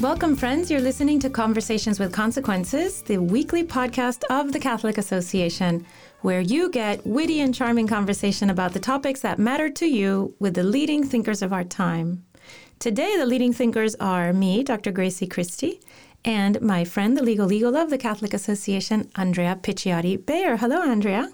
Welcome, friends. You're listening to Conversations with Consequences, the weekly podcast of the Catholic Association, where you get witty and charming conversation about the topics that matter to you with the leading thinkers of our time. Today, the leading thinkers are me, Dr. Gracie Christie, and my friend, the legal legal of the Catholic Association, Andrea Picciotti Bayer. Hello, Andrea.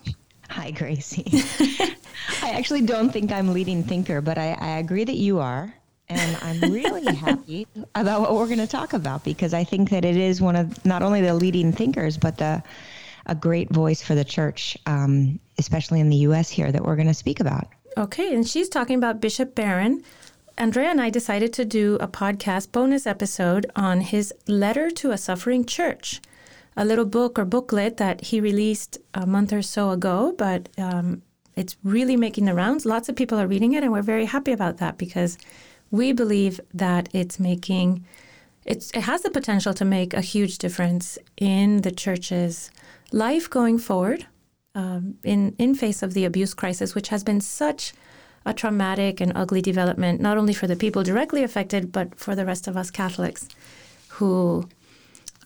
Hi, Gracie. I actually don't think I'm leading thinker, but I, I agree that you are. And I'm really happy about what we're going to talk about because I think that it is one of not only the leading thinkers, but the a great voice for the church, um, especially in the U.S. here, that we're going to speak about. Okay, and she's talking about Bishop Barron. Andrea and I decided to do a podcast bonus episode on his letter to a suffering church, a little book or booklet that he released a month or so ago, but um, it's really making the rounds. Lots of people are reading it, and we're very happy about that because we believe that it's making it's, it has the potential to make a huge difference in the church's life going forward um, in in face of the abuse crisis, which has been such a traumatic and ugly development, not only for the people directly affected, but for the rest of us Catholics who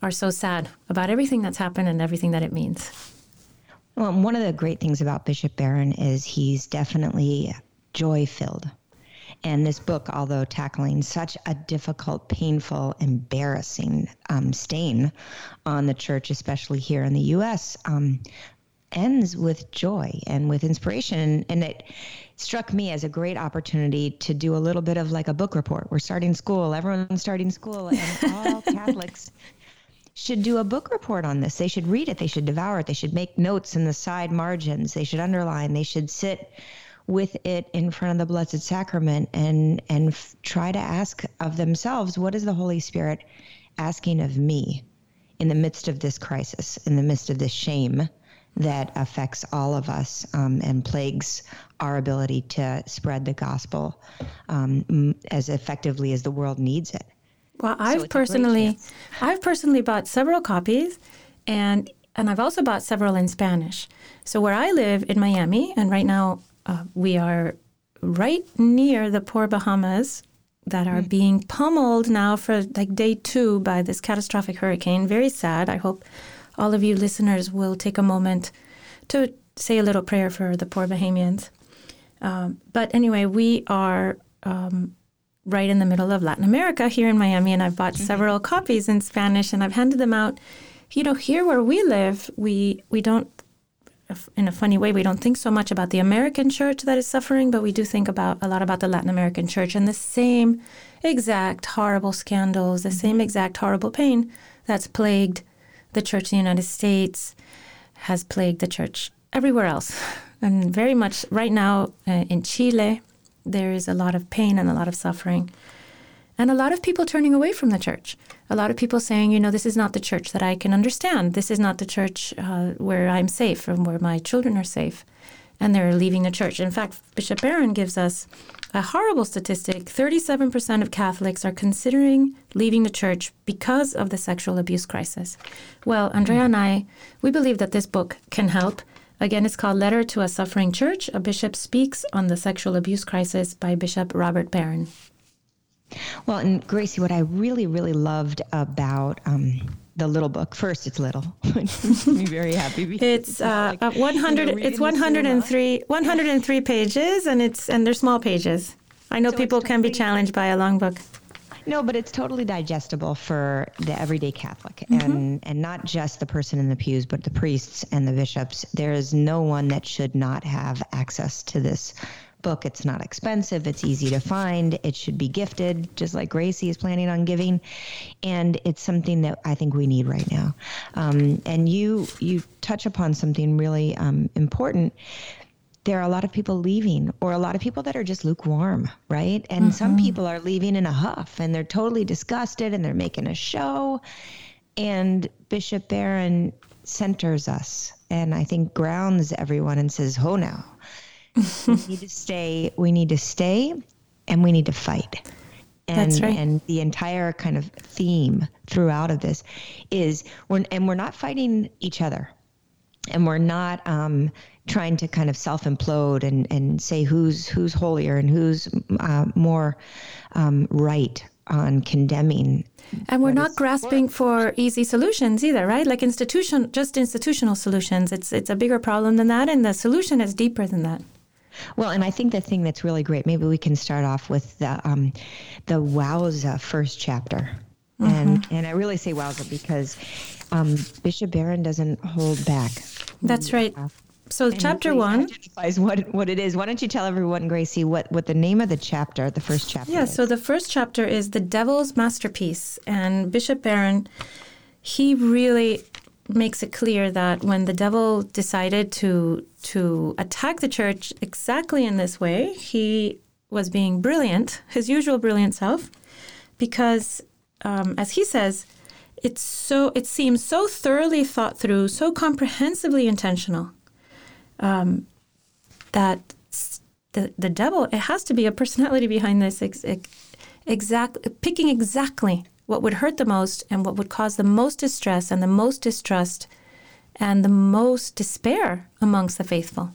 are so sad about everything that's happened and everything that it means. Well, one of the great things about Bishop Barron is he's definitely joy filled. And this book, although tackling such a difficult, painful, embarrassing um, stain on the church, especially here in the U.S., um, ends with joy and with inspiration. And it struck me as a great opportunity to do a little bit of like a book report. We're starting school, everyone's starting school, and all Catholics should do a book report on this. They should read it, they should devour it, they should make notes in the side margins, they should underline, they should sit with it in front of the blessed sacrament and and f- try to ask of themselves what is the holy spirit asking of me in the midst of this crisis in the midst of this shame that affects all of us um, and plagues our ability to spread the gospel um, as effectively as the world needs it well i've so personally i've personally bought several copies and and I've also bought several in Spanish. So where I live in Miami, and right now uh, we are right near the poor Bahamas that are mm. being pummeled now for like day two by this catastrophic hurricane. Very sad. I hope all of you listeners will take a moment to say a little prayer for the poor Bahamians. Um, but anyway, we are um, right in the middle of Latin America here in Miami, and I've bought mm-hmm. several copies in Spanish and I've handed them out. You know, here where we live, we we don't in a funny way, we don't think so much about the American church that is suffering, but we do think about a lot about the Latin American church and the same exact horrible scandals, the mm-hmm. same exact horrible pain that's plagued the church in the United States, has plagued the church everywhere else. And very much right now uh, in Chile, there is a lot of pain and a lot of suffering and a lot of people turning away from the church. A lot of people saying, you know, this is not the church that I can understand. This is not the church uh, where I'm safe and where my children are safe. And they're leaving the church. In fact, Bishop Barron gives us a horrible statistic 37% of Catholics are considering leaving the church because of the sexual abuse crisis. Well, Andrea and I, we believe that this book can help. Again, it's called Letter to a Suffering Church. A Bishop Speaks on the Sexual Abuse Crisis by Bishop Robert Barron. Well, and Gracie, what I really, really loved about um, the little book. First, it's little. Which makes me very happy. It's uh, like, 100. You know, it's 103. 103 pages, and it's and they're small pages. I know so people totally, can be challenged by a long book. No, but it's totally digestible for the everyday Catholic, mm-hmm. and and not just the person in the pews, but the priests and the bishops. There is no one that should not have access to this book. It's not expensive, it's easy to find, it should be gifted, just like Gracie is planning on giving. And it's something that I think we need right now. Um, and you you touch upon something really um, important there are a lot of people leaving or a lot of people that are just lukewarm, right? And mm-hmm. some people are leaving in a huff and they're totally disgusted and they're making a show. And Bishop Barron centers us and I think grounds everyone and says, "Oh, now we need to stay. We need to stay, and we need to fight. And, That's right. And the entire kind of theme throughout of this is we're and we're not fighting each other, and we're not um, trying to kind of self implode and and say who's who's holier and who's uh, more um, right on condemning. And we're not grasping for easy solutions either, right? Like institution, just institutional solutions. It's it's a bigger problem than that, and the solution is deeper than that. Well, and I think the thing that's really great, maybe we can start off with the um, the Wowza first chapter. Mm-hmm. And and I really say wowza because um, Bishop Barron doesn't hold back. That's right. So and chapter one identifies what what it is. Why don't you tell everyone, Gracie, what what the name of the chapter, the first chapter? Yeah. Is? So the first chapter is the Devil's Masterpiece, and Bishop Barron, he really makes it clear that when the devil decided to to attack the church exactly in this way, he was being brilliant, his usual brilliant self, because um, as he says, it's so it seems so thoroughly thought through, so comprehensively intentional um, that the the devil it has to be a personality behind this ex, ex, exact picking exactly what would hurt the most and what would cause the most distress and the most distrust and the most despair amongst the faithful.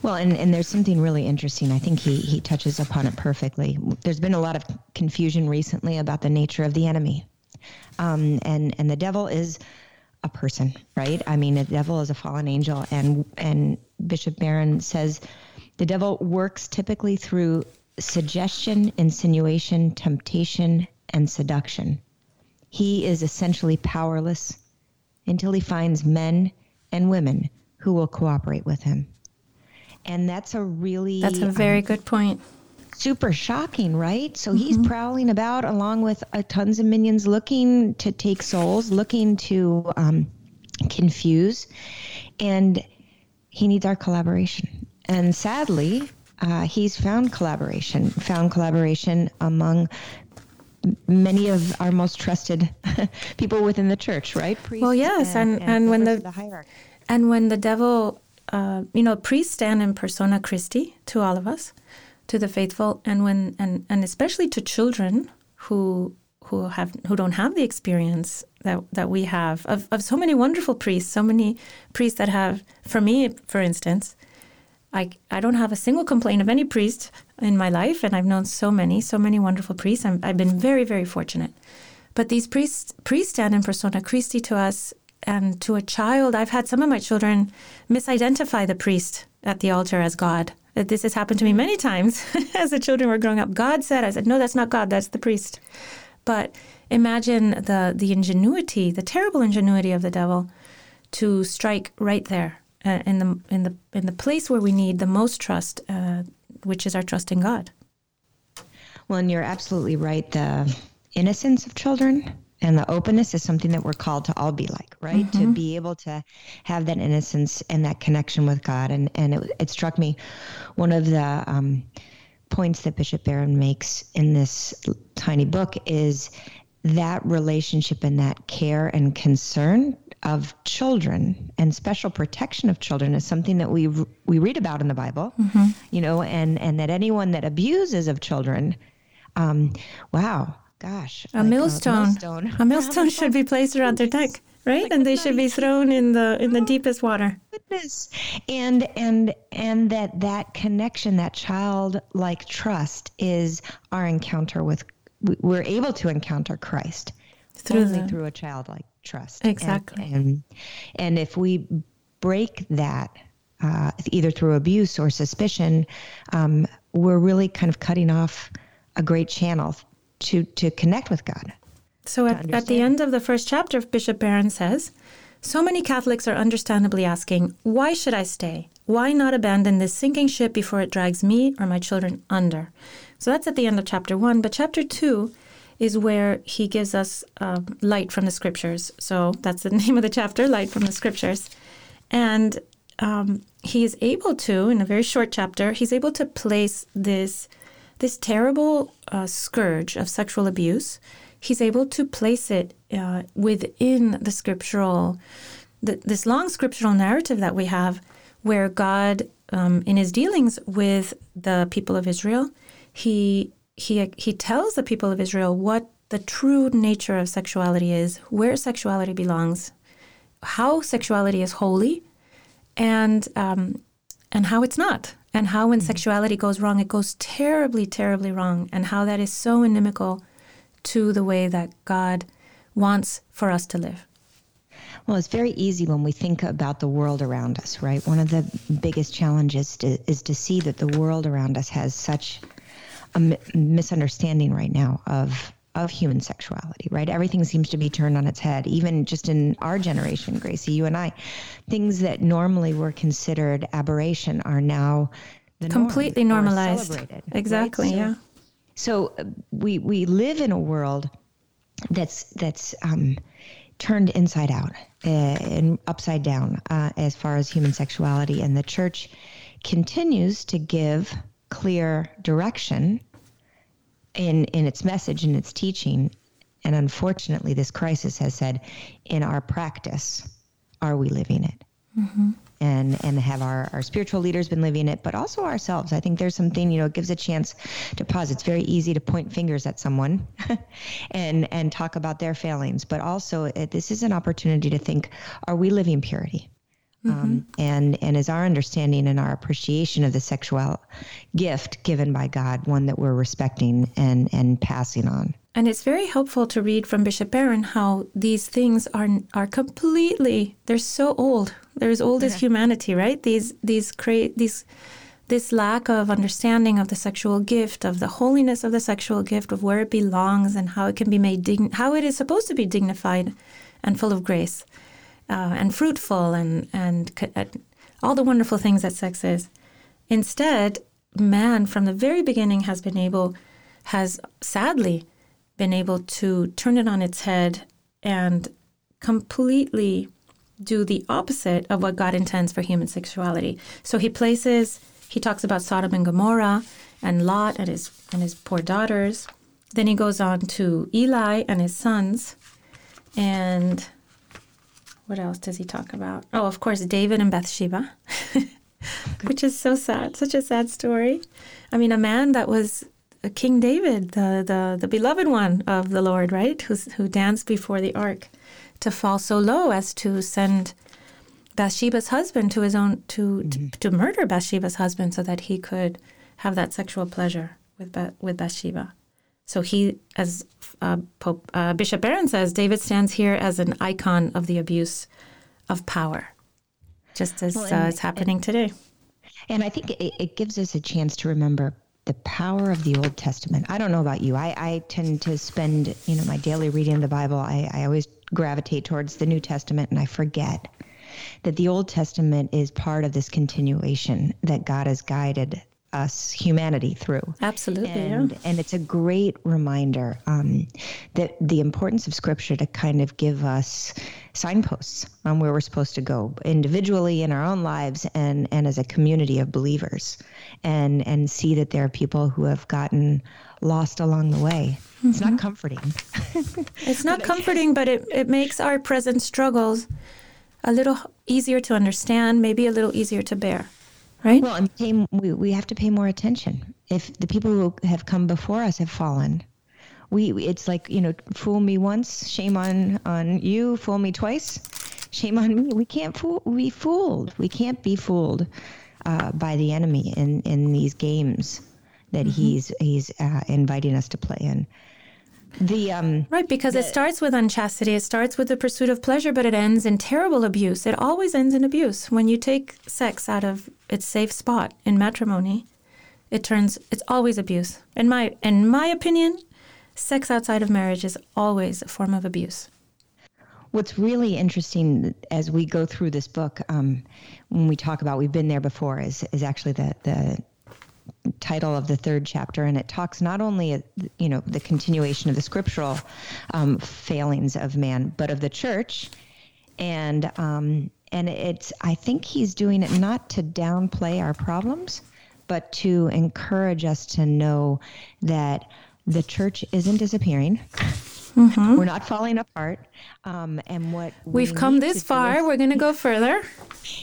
Well, and, and there's something really interesting. I think he, he touches upon it perfectly. There's been a lot of confusion recently about the nature of the enemy. Um, and, and the devil is a person, right? I mean, the devil is a fallen angel, and and Bishop Barron says the devil works typically through suggestion, insinuation, temptation, and seduction. He is essentially powerless until he finds men and women who will cooperate with him. And that's a really That's a very um, good point super shocking, right? So mm-hmm. he's prowling about along with uh, tons of minions looking to take souls, looking to um, confuse, and he needs our collaboration. And sadly, uh, he's found collaboration, found collaboration among many of our most trusted people within the church, right? Priests well, yes, and, and, and, and when the, the hierarchy. and when the devil, uh, you know, priests stand in persona Christi to all of us, to the faithful and when and, and especially to children who who have who don't have the experience that that we have of, of so many wonderful priests, so many priests that have for me, for instance, I I don't have a single complaint of any priest in my life, and I've known so many, so many wonderful priests. i have been very, very fortunate. But these priests priests stand in persona Christi to us and to a child. I've had some of my children misidentify the priest at the altar as God uh, this has happened to me many times as the children were growing up. God said, I said, no, that's not God, that's the priest. But imagine the, the ingenuity, the terrible ingenuity of the devil to strike right there uh, in, the, in, the, in the place where we need the most trust, uh, which is our trust in God. Well, and you're absolutely right. The innocence of children and the openness is something that we're called to all be like right mm-hmm. to be able to have that innocence and that connection with god and and it, it struck me one of the um, points that bishop barron makes in this tiny book is that relationship and that care and concern of children and special protection of children is something that we we read about in the Bible, mm-hmm. you know, and and that anyone that abuses of children, um, wow, gosh, a like millstone. A millstone, a millstone should be placed around their neck, right? Like and they should be thrown in the in the deepest water. Goodness, and and and that that connection, that childlike trust, is our encounter with. We're able to encounter Christ through only the, through a childlike trust. Exactly, and and, and if we break that. Uh, either through abuse or suspicion, um, we're really kind of cutting off a great channel to to connect with God. So at, at the end of the first chapter, Bishop Barron says, so many Catholics are understandably asking, why should I stay? Why not abandon this sinking ship before it drags me or my children under? So that's at the end of chapter one. But chapter two is where he gives us uh, light from the scriptures. So that's the name of the chapter, Light from the Scriptures. And um, he is able to, in a very short chapter, he's able to place this this terrible uh, scourge of sexual abuse, he's able to place it uh, within the scriptural, this long scriptural narrative that we have, where God, um, in his dealings with the people of Israel, he he he tells the people of Israel what the true nature of sexuality is, where sexuality belongs, how sexuality is holy, and um, and how it's not and how when mm-hmm. sexuality goes wrong, it goes terribly, terribly wrong, and how that is so inimical to the way that God wants for us to live. Well, it's very easy when we think about the world around us, right? One of the biggest challenges to, is to see that the world around us has such a mi- misunderstanding right now of of human sexuality, right? Everything seems to be turned on its head, even just in our generation, Gracie, you and I. Things that normally were considered aberration are now completely norm, normalized. Exactly, right? so, yeah. So uh, we we live in a world that's that's um, turned inside out uh, and upside down uh, as far as human sexuality, and the church continues to give clear direction in in its message and its teaching. And unfortunately, this crisis has said, in our practice, are we living it? Mm-hmm. And and have our, our spiritual leaders been living it, but also ourselves. I think there's something, you know, it gives a chance to pause. It's very easy to point fingers at someone and and talk about their failings, but also it, this is an opportunity to think, are we living purity? Mm-hmm. Um, and and is our understanding and our appreciation of the sexual gift given by God one that we're respecting and and passing on? And it's very helpful to read from Bishop Barron how these things are are completely they're so old. They're as old yeah. as humanity, right? These these cra- these this lack of understanding of the sexual gift, of the holiness of the sexual gift, of where it belongs and how it can be made dign- how it is supposed to be dignified and full of grace uh, and fruitful and, and uh, all the wonderful things that sex is. Instead, man from the very beginning has been able, has sadly been able to turn it on its head and completely do the opposite of what God intends for human sexuality. So he places, he talks about Sodom and Gomorrah and Lot and his and his poor daughters. Then he goes on to Eli and his sons, and what else does he talk about? Oh, of course, David and Bathsheba, which is so sad. Such a sad story. I mean, a man that was King David, the, the, the beloved one of the Lord, right? Who's, who danced before the ark, to fall so low as to send Bathsheba's husband to his own to, mm-hmm. to, to murder Bathsheba's husband so that he could have that sexual pleasure with with Bathsheba. So he, as uh, Pope uh, Bishop Barron says, David stands here as an icon of the abuse of power, just as well, and, uh, it's happening and, today. And I think it, it, gives us a chance to remember the power of the Old Testament. I don't know about you. I, I tend to spend, you know, my daily reading of the Bible. I, I always gravitate towards the New Testament, and I forget that the Old Testament is part of this continuation that God has guided us humanity through. Absolutely, and, yeah. And it's a great reminder um, that the importance of Scripture to kind of give us signposts on where we're supposed to go individually in our own lives and and as a community of believers, and and see that there are people who have gotten lost along the way. Mm-hmm. It's not mm-hmm. comforting. it's not comforting, but it, it makes our present struggles a little easier to understand, maybe a little easier to bear right? Well, and pay, we, we have to pay more attention. If the people who have come before us have fallen, we it's like you know, fool me once, shame on on you. Fool me twice, shame on me. We can't fool, be fooled. We can't be fooled uh, by the enemy in in these games that mm-hmm. he's he's uh, inviting us to play in. The um, right because the, it starts with unchastity. It starts with the pursuit of pleasure, but it ends in terrible abuse. It always ends in abuse when you take sex out of its safe spot in matrimony. It turns. It's always abuse. In my in my opinion, sex outside of marriage is always a form of abuse. What's really interesting as we go through this book, um, when we talk about we've been there before, is is actually the the title of the third chapter, and it talks not only you know the continuation of the scriptural um, failings of man, but of the church, and um, and it's I think he's doing it not to downplay our problems, but to encourage us to know that the church isn't disappearing. Mm-hmm. We're not falling apart. Um, and what we've we come this far, we're going to go further.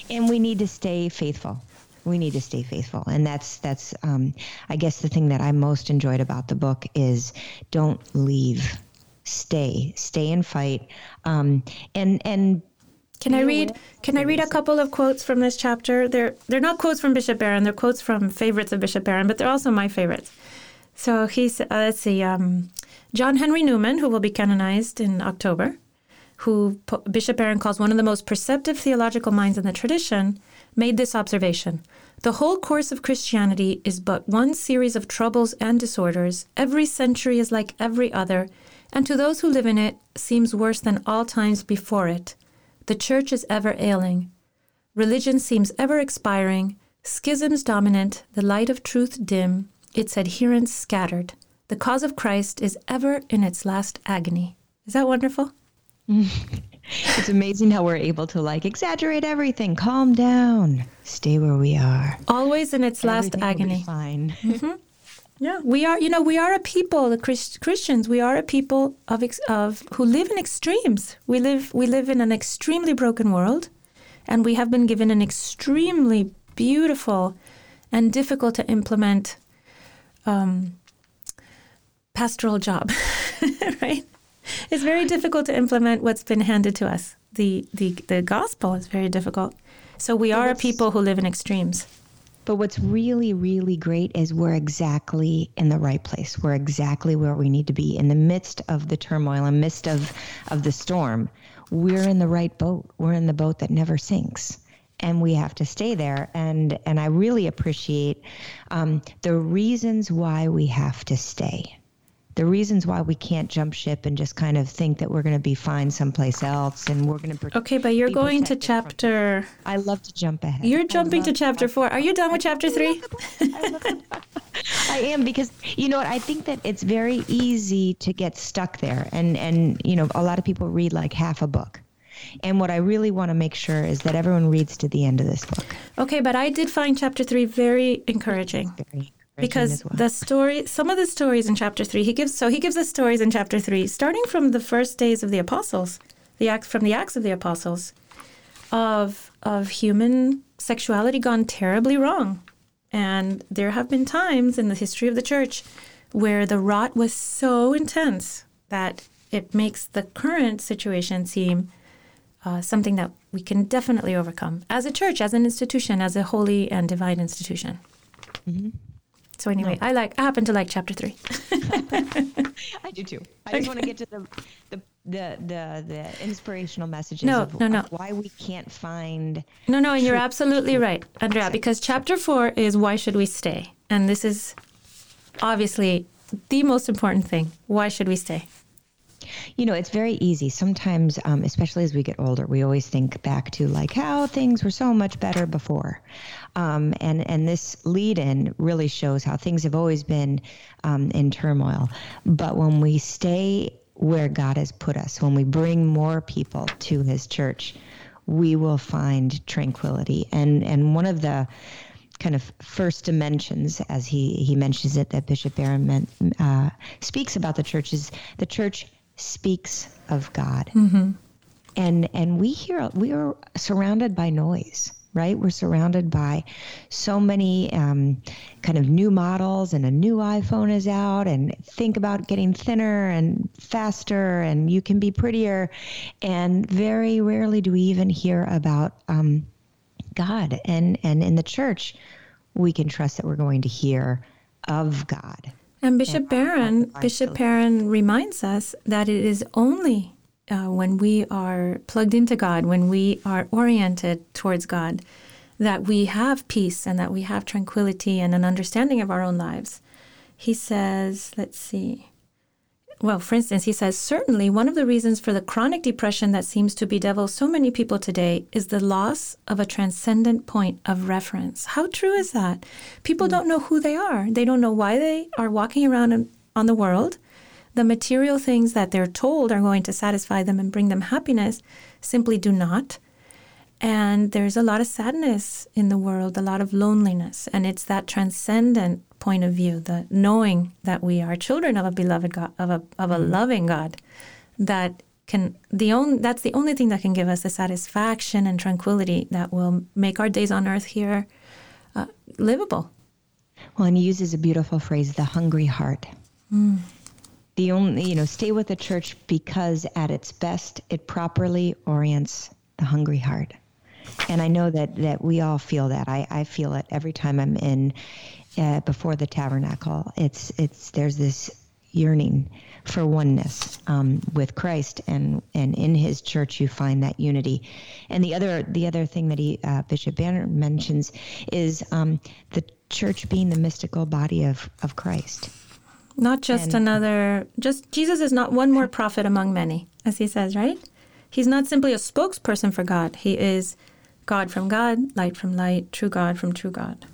And we need to stay faithful we need to stay faithful and that's that's um, i guess the thing that i most enjoyed about the book is don't leave stay stay and fight um, and and can I read? Can I read a couple of quotes from this chapter? They're they're not quotes from Bishop Barron. They're quotes from favorites of Bishop Barron, but they're also my favorites. So he's uh, let's see. Um, John Henry Newman, who will be canonized in October, who Bishop Barron calls one of the most perceptive theological minds in the tradition, made this observation. The whole course of Christianity is but one series of troubles and disorders. Every century is like every other, and to those who live in it seems worse than all times before it. The church is ever ailing. Religion seems ever expiring, schisms dominant, the light of truth dim, its adherents scattered. The cause of Christ is ever in its last agony. Is that wonderful? it's amazing how we're able to like exaggerate everything, calm down, stay where we are. Always in its last agony. fine. Mm-hmm. Yeah, we are. You know, we are a people, the Christ- Christians. We are a people of ex- of who live in extremes. We live we live in an extremely broken world, and we have been given an extremely beautiful and difficult to implement um, pastoral job, right? It's very difficult to implement what's been handed to us. The, the, the gospel is very difficult. So we are a people who live in extremes. But what's really, really great is we're exactly in the right place. We're exactly where we need to be in the midst of the turmoil, in the midst of, of the storm. We're in the right boat. We're in the boat that never sinks and we have to stay there. And and I really appreciate um, the reasons why we have to stay. The reasons why we can't jump ship and just kind of think that we're going to be fine someplace else and we're going to. Okay, but you're going to chapter. From, I love to jump ahead. You're jumping to chapter four. Are you done with chapter three? I am because you know what I think that it's very easy to get stuck there, and and you know a lot of people read like half a book, and what I really want to make sure is that everyone reads to the end of this book. Okay, but I did find chapter three very encouraging. Very because well. the story some of the stories in chapter 3 he gives so he gives us stories in chapter 3 starting from the first days of the apostles the acts from the acts of the apostles of of human sexuality gone terribly wrong and there have been times in the history of the church where the rot was so intense that it makes the current situation seem uh, something that we can definitely overcome as a church, as an institution, as a holy and divine institution. Mm-hmm. So anyway, no. I like. I happen to like chapter three. I do too. I just want to get to the the the the, the inspirational messages. No, of, no, no. Why we can't find. No, no, and you're absolutely right, Andrea. Because chapter four is why should we stay, and this is obviously the most important thing. Why should we stay? You know, it's very easy. Sometimes, um, especially as we get older, we always think back to like how things were so much better before. Um, and, and this lead in really shows how things have always been um, in turmoil. But when we stay where God has put us, when we bring more people to his church, we will find tranquility. And, and one of the kind of first dimensions, as he, he mentions it, that Bishop Barron uh, speaks about the church is the church speaks of God. Mm-hmm. And and we hear we are surrounded by noise, right? We're surrounded by so many um, kind of new models, and a new iPhone is out, and think about getting thinner and faster, and you can be prettier, and very rarely do we even hear about um, God. And and in the church, we can trust that we're going to hear of God. And Bishop Barron, Bishop Barron reminds us that it is only uh, when we are plugged into God, when we are oriented towards God, that we have peace and that we have tranquility and an understanding of our own lives. He says, let's see well, for instance, he says certainly one of the reasons for the chronic depression that seems to bedevil so many people today is the loss of a transcendent point of reference. How true is that? People don't know who they are. They don't know why they are walking around in, on the world. The material things that they're told are going to satisfy them and bring them happiness simply do not. And there's a lot of sadness in the world, a lot of loneliness. And it's that transcendent point of view, the knowing that we are children of a beloved God, of a, of a mm-hmm. loving God, that can the only that's the only thing that can give us the satisfaction and tranquility that will make our days on earth here uh, livable. Well, and he uses a beautiful phrase, the hungry heart. Mm. The only, you know, stay with the church because at its best, it properly orients the hungry heart and I know that that we all feel that. I, I feel it every time I'm in uh, before the tabernacle. It's it's there's this yearning for oneness um, with Christ, and and in His church you find that unity. And the other the other thing that he uh, Bishop Barron mentions is um, the church being the mystical body of of Christ. Not just and, another. Just Jesus is not one more prophet among many, as he says, right? He's not simply a spokesperson for God. He is God from God, light from light, true God from true God.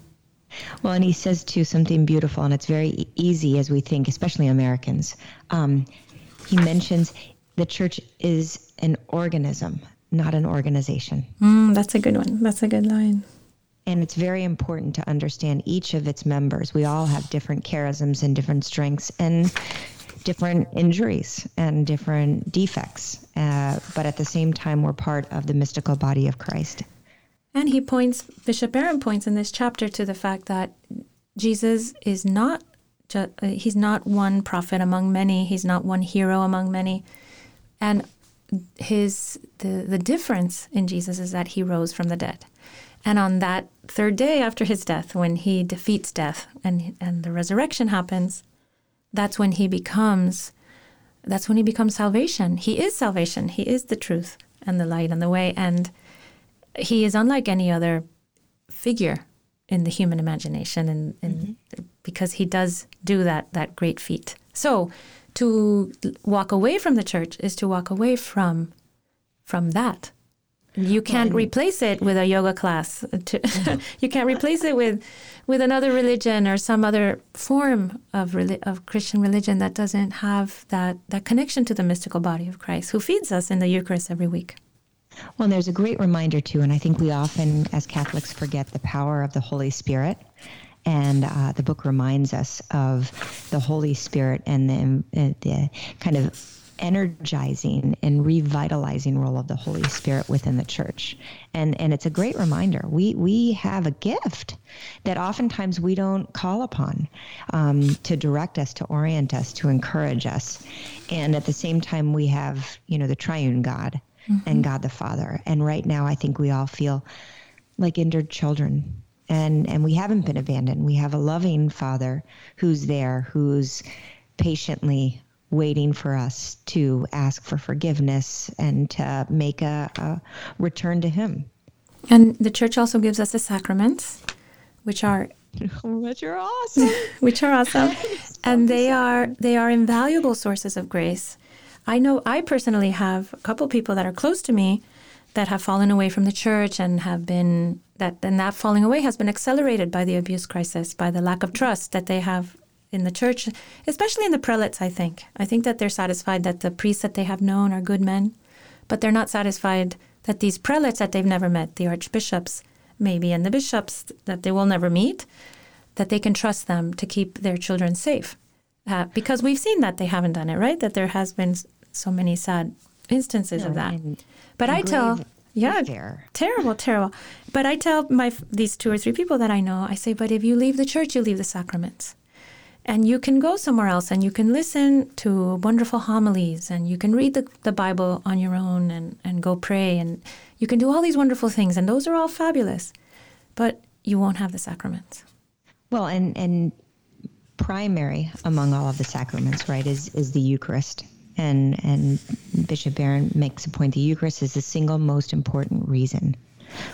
Well, and he says too something beautiful, and it's very easy as we think, especially Americans. Um, he mentions the church is an organism, not an organization. Mm, that's a good one. That's a good line. And it's very important to understand each of its members. We all have different charisms and different strengths and different injuries and different defects. Uh, but at the same time, we're part of the mystical body of Christ. And he points, Bishop Barron points in this chapter to the fact that Jesus is not, uh, he's not one prophet among many. He's not one hero among many. And his, the, the difference in Jesus is that he rose from the dead. And on that third day after his death, when he defeats death and, and the resurrection happens, that's when he becomes that's when he becomes salvation. He is salvation. He is the truth and the light and the way. And he is unlike any other figure in the human imagination and, and mm-hmm. because he does do that that great feat so to walk away from the church is to walk away from from that you can't replace it with a yoga class to, mm-hmm. you can't replace it with with another religion or some other form of of Christian religion that doesn't have that that connection to the mystical body of Christ who feeds us in the Eucharist every week well, there's a great reminder too, and I think we often, as Catholics, forget the power of the Holy Spirit. And uh, the book reminds us of the Holy Spirit and the, uh, the kind of energizing and revitalizing role of the Holy Spirit within the church. And and it's a great reminder. We we have a gift that oftentimes we don't call upon um, to direct us, to orient us, to encourage us. And at the same time, we have you know the Triune God mm-hmm. and God the Father. And right now, I think we all feel like injured children. And, and we haven't been abandoned. We have a loving Father who's there, who's patiently waiting for us to ask for forgiveness and to make a, a return to Him. And the church also gives us the sacraments, which are which are awesome. which are awesome, and they are they are invaluable sources of grace. I know I personally have a couple people that are close to me that have fallen away from the church and have been that and that falling away has been accelerated by the abuse crisis, by the lack of trust that they have in the church, especially in the prelates, I think. I think that they're satisfied that the priests that they have known are good men, but they're not satisfied that these prelates that they've never met, the archbishops, maybe, and the bishops that they will never meet, that they can trust them to keep their children safe. Uh, because we've seen that they haven't done it, right? That there has been so many sad instances of that. And, but and I tell, yeah, terrible, terrible. But I tell my these two or three people that I know, I say, but if you leave the church, you leave the sacraments. And you can go somewhere else and you can listen to wonderful homilies and you can read the, the Bible on your own and, and go pray and you can do all these wonderful things and those are all fabulous. But you won't have the sacraments. Well, and and primary among all of the sacraments, right, is is the Eucharist. And and Bishop Barron makes a point: the Eucharist is the single most important reason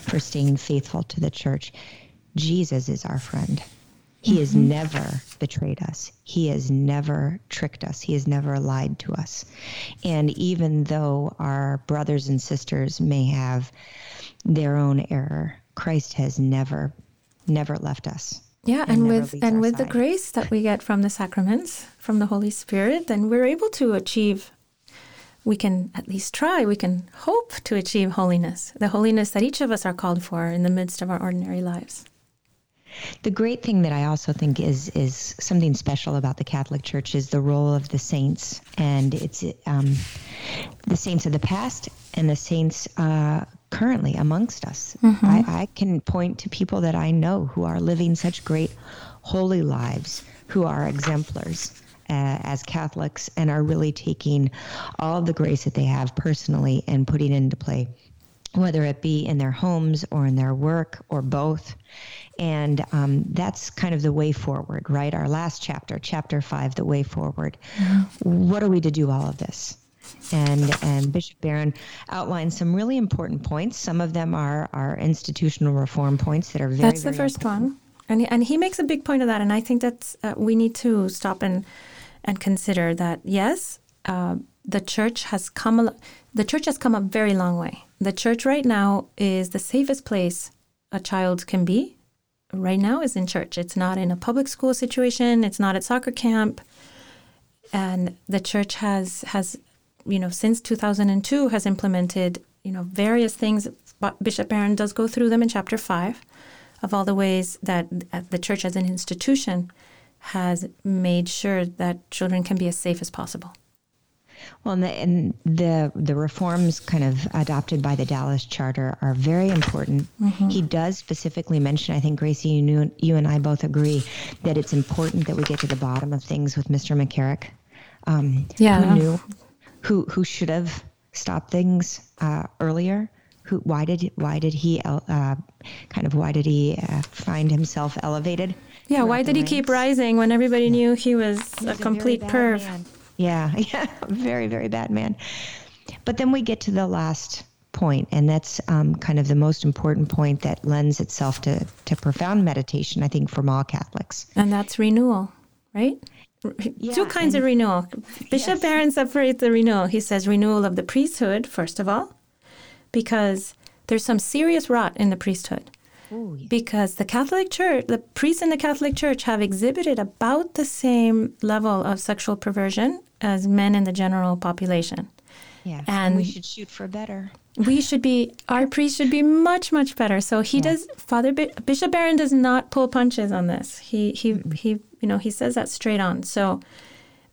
for staying faithful to the church. Jesus is our friend. He mm-hmm. has never betrayed us. He has never tricked us. He has never lied to us. And even though our brothers and sisters may have their own error, Christ has never, never left us. Yeah, and, and with and with side. the grace that we get from the sacraments, from the Holy Spirit, then we're able to achieve we can at least try, we can hope to achieve holiness, the holiness that each of us are called for in the midst of our ordinary lives. The great thing that I also think is is something special about the Catholic Church is the role of the saints, and it's um, the saints of the past and the saints uh, currently amongst us. Mm-hmm. I, I can point to people that I know who are living such great holy lives, who are exemplars. Uh, as Catholics, and are really taking all the grace that they have personally and putting it into play, whether it be in their homes or in their work or both. And um, that's kind of the way forward, right? Our last chapter, chapter five, the way forward. Mm-hmm. What are we to do all of this? And and Bishop Barron outlined some really important points. Some of them are are institutional reform points that are very. That's the very first important. one, and he, and he makes a big point of that. And I think that's uh, we need to stop and and consider that yes, uh, the church has come a, the church has come a very long way. The church right now is the safest place a child can be. Right now is in church. It's not in a public school situation. It's not at soccer camp. And the church has has you know since 2002 has implemented you know various things. Bishop Barron does go through them in chapter five of all the ways that the church as an institution has made sure that children can be as safe as possible. Well, and the, and the, the reforms kind of adopted by the Dallas Charter are very important. Mm-hmm. He does specifically mention, I think Gracie, you, knew, you and I both agree that it's important that we get to the bottom of things with Mr. McCarrick. Um, yeah. Who knew? Who who should have stopped things uh, earlier? Who why did why did he uh, kind of why did he uh, find himself elevated? Yeah, why did he keep rising when everybody knew he was a complete a perv? Man. Yeah, yeah, very, very bad man. But then we get to the last point, and that's um, kind of the most important point that lends itself to, to profound meditation, I think, from all Catholics. And that's renewal, right? Yeah, Two kinds of renewal. Bishop yes. Barron separates the renewal. He says renewal of the priesthood, first of all, because there's some serious rot in the priesthood. Ooh, yeah. Because the Catholic Church, the priests in the Catholic Church have exhibited about the same level of sexual perversion as men in the general population. Yeah, and we should shoot for better. We should be our priest should be much much better. So he yeah. does. Father Bishop Barron does not pull punches on this. He he mm-hmm. he. You know he says that straight on. So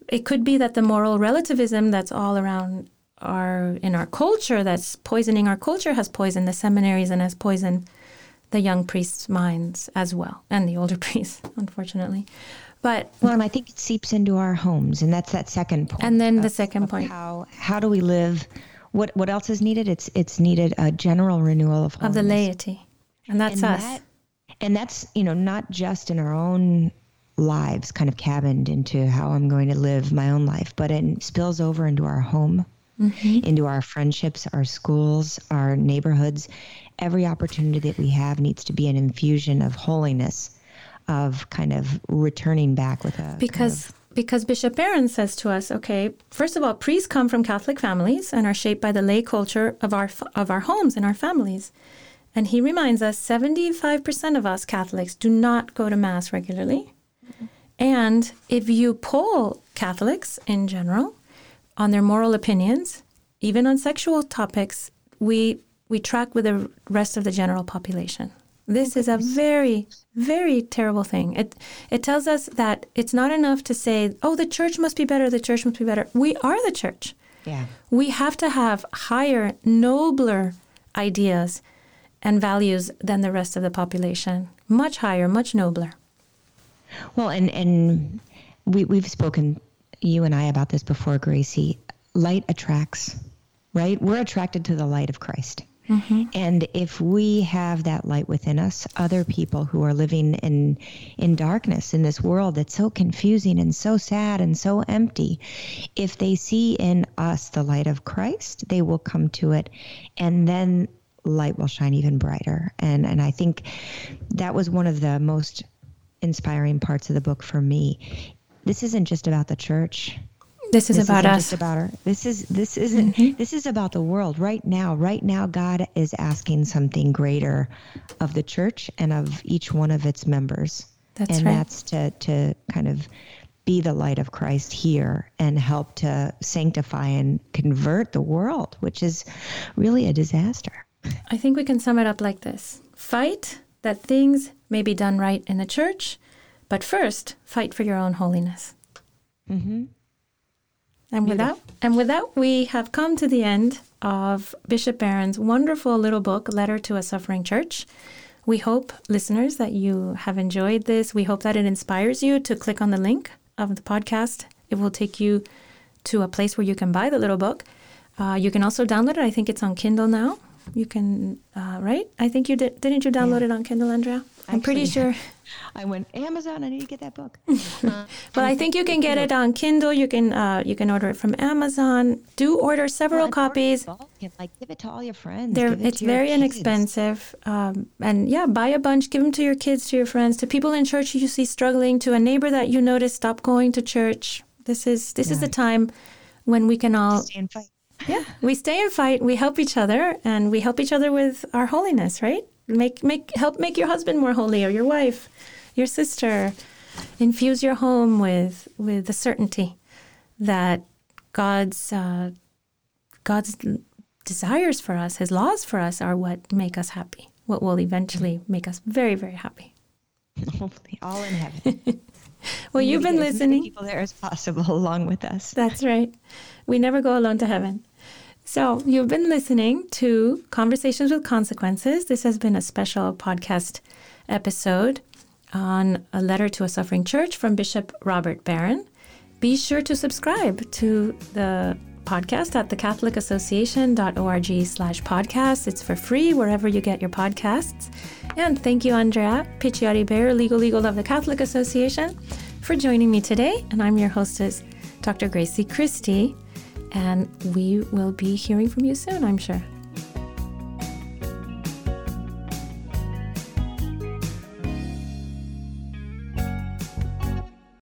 it could be that the moral relativism that's all around our in our culture that's poisoning our culture has poisoned the seminaries and has poisoned the young priests' minds as well, and the older priests, unfortunately. But well, and I think it seeps into our homes, and that's that second point. And then of, the second point: how how do we live? What what else is needed? It's it's needed a general renewal of holiness. of the laity, and that's and us. That, and that's you know not just in our own lives, kind of cabined into how I'm going to live my own life, but it spills over into our home, mm-hmm. into our friendships, our schools, our neighborhoods. Every opportunity that we have needs to be an infusion of holiness of kind of returning back with a because kind of because Bishop Barron says to us, okay, first of all, priests come from Catholic families and are shaped by the lay culture of our of our homes and our families. And he reminds us 75% of us Catholics do not go to mass regularly. And if you poll Catholics in general on their moral opinions, even on sexual topics, we we track with the rest of the general population. This is a very, very terrible thing. It it tells us that it's not enough to say, "Oh, the church must be better. The church must be better." We are the church. Yeah. We have to have higher, nobler ideas and values than the rest of the population. Much higher, much nobler. Well, and and we we've spoken you and I about this before, Gracie. Light attracts, right? We're attracted to the light of Christ. Mm-hmm. And if we have that light within us, other people who are living in in darkness in this world that's so confusing and so sad and so empty, if they see in us the light of Christ, they will come to it and then light will shine even brighter. And and I think that was one of the most inspiring parts of the book for me. This isn't just about the church. This is this about us. about her. This is this isn't mm-hmm. this is about the world right now. Right now, God is asking something greater of the church and of each one of its members. That's and right. that's to to kind of be the light of Christ here and help to sanctify and convert the world, which is really a disaster. I think we can sum it up like this fight that things may be done right in the church, but first, fight for your own holiness. Mm-hmm. And with that, and with that, we have come to the end of Bishop Barron's wonderful little book, Letter to a Suffering Church. We hope, listeners, that you have enjoyed this. We hope that it inspires you to click on the link of the podcast. It will take you to a place where you can buy the little book. Uh, you can also download it. I think it's on Kindle now. You can, uh, right? I think you did. Didn't you download yeah. it on Kindle, Andrea? I'm pretty sure. I went Amazon. I need to get that book. Well, I think you can get it on Kindle. You can uh, you can order it from Amazon. Do order several copies. Like give it to all your friends. They're, it's very inexpensive, um, and yeah, buy a bunch. Give them to your kids, to your friends, to people in church you see struggling, to a neighbor that you notice stop going to church. This is this is the time when we can all stay and fight. Yeah, we stay and fight. We help each other, and we help each other with our holiness. Right? Make make help make your husband more holy or your wife, your sister. Infuse your home with with the certainty that God's uh, God's desires for us, His laws for us, are what make us happy. What will eventually make us very very happy. Hopefully, all in heaven. well, you've been listening. people there as possible along with us. That's right. We never go alone to heaven. So, you've been listening to Conversations with Consequences. This has been a special podcast episode on a letter to a suffering church from Bishop Robert Barron. Be sure to subscribe to the podcast at thecatholicassociation.org slash podcast. It's for free wherever you get your podcasts. And thank you, Andrea Picciotti-Bayer, Legal Legal of the Catholic Association, for joining me today. And I'm your hostess, Dr. Grazie Christie. And we will be hearing from you soon, I'm sure.